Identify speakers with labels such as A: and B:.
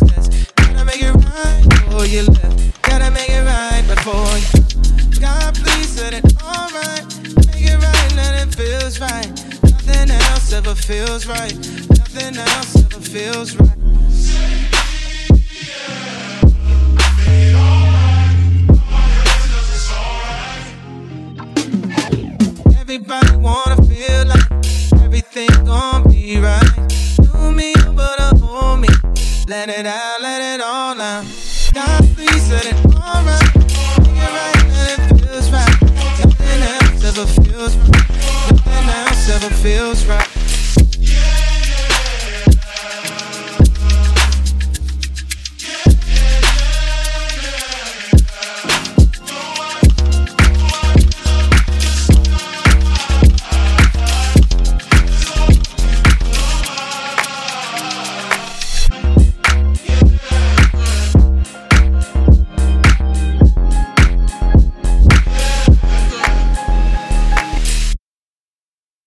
A: restless. Gotta make it right before you left. Gotta make it right before you. God, please let it alright. Make it right, let it feels right. Nothing else ever feels right. Nothing else ever feels right. Everybody wanna Let it out, let it all out. God, please let it all right. Make it right, and it feels right. Nothing else ever feels right. Nothing else ever feels right.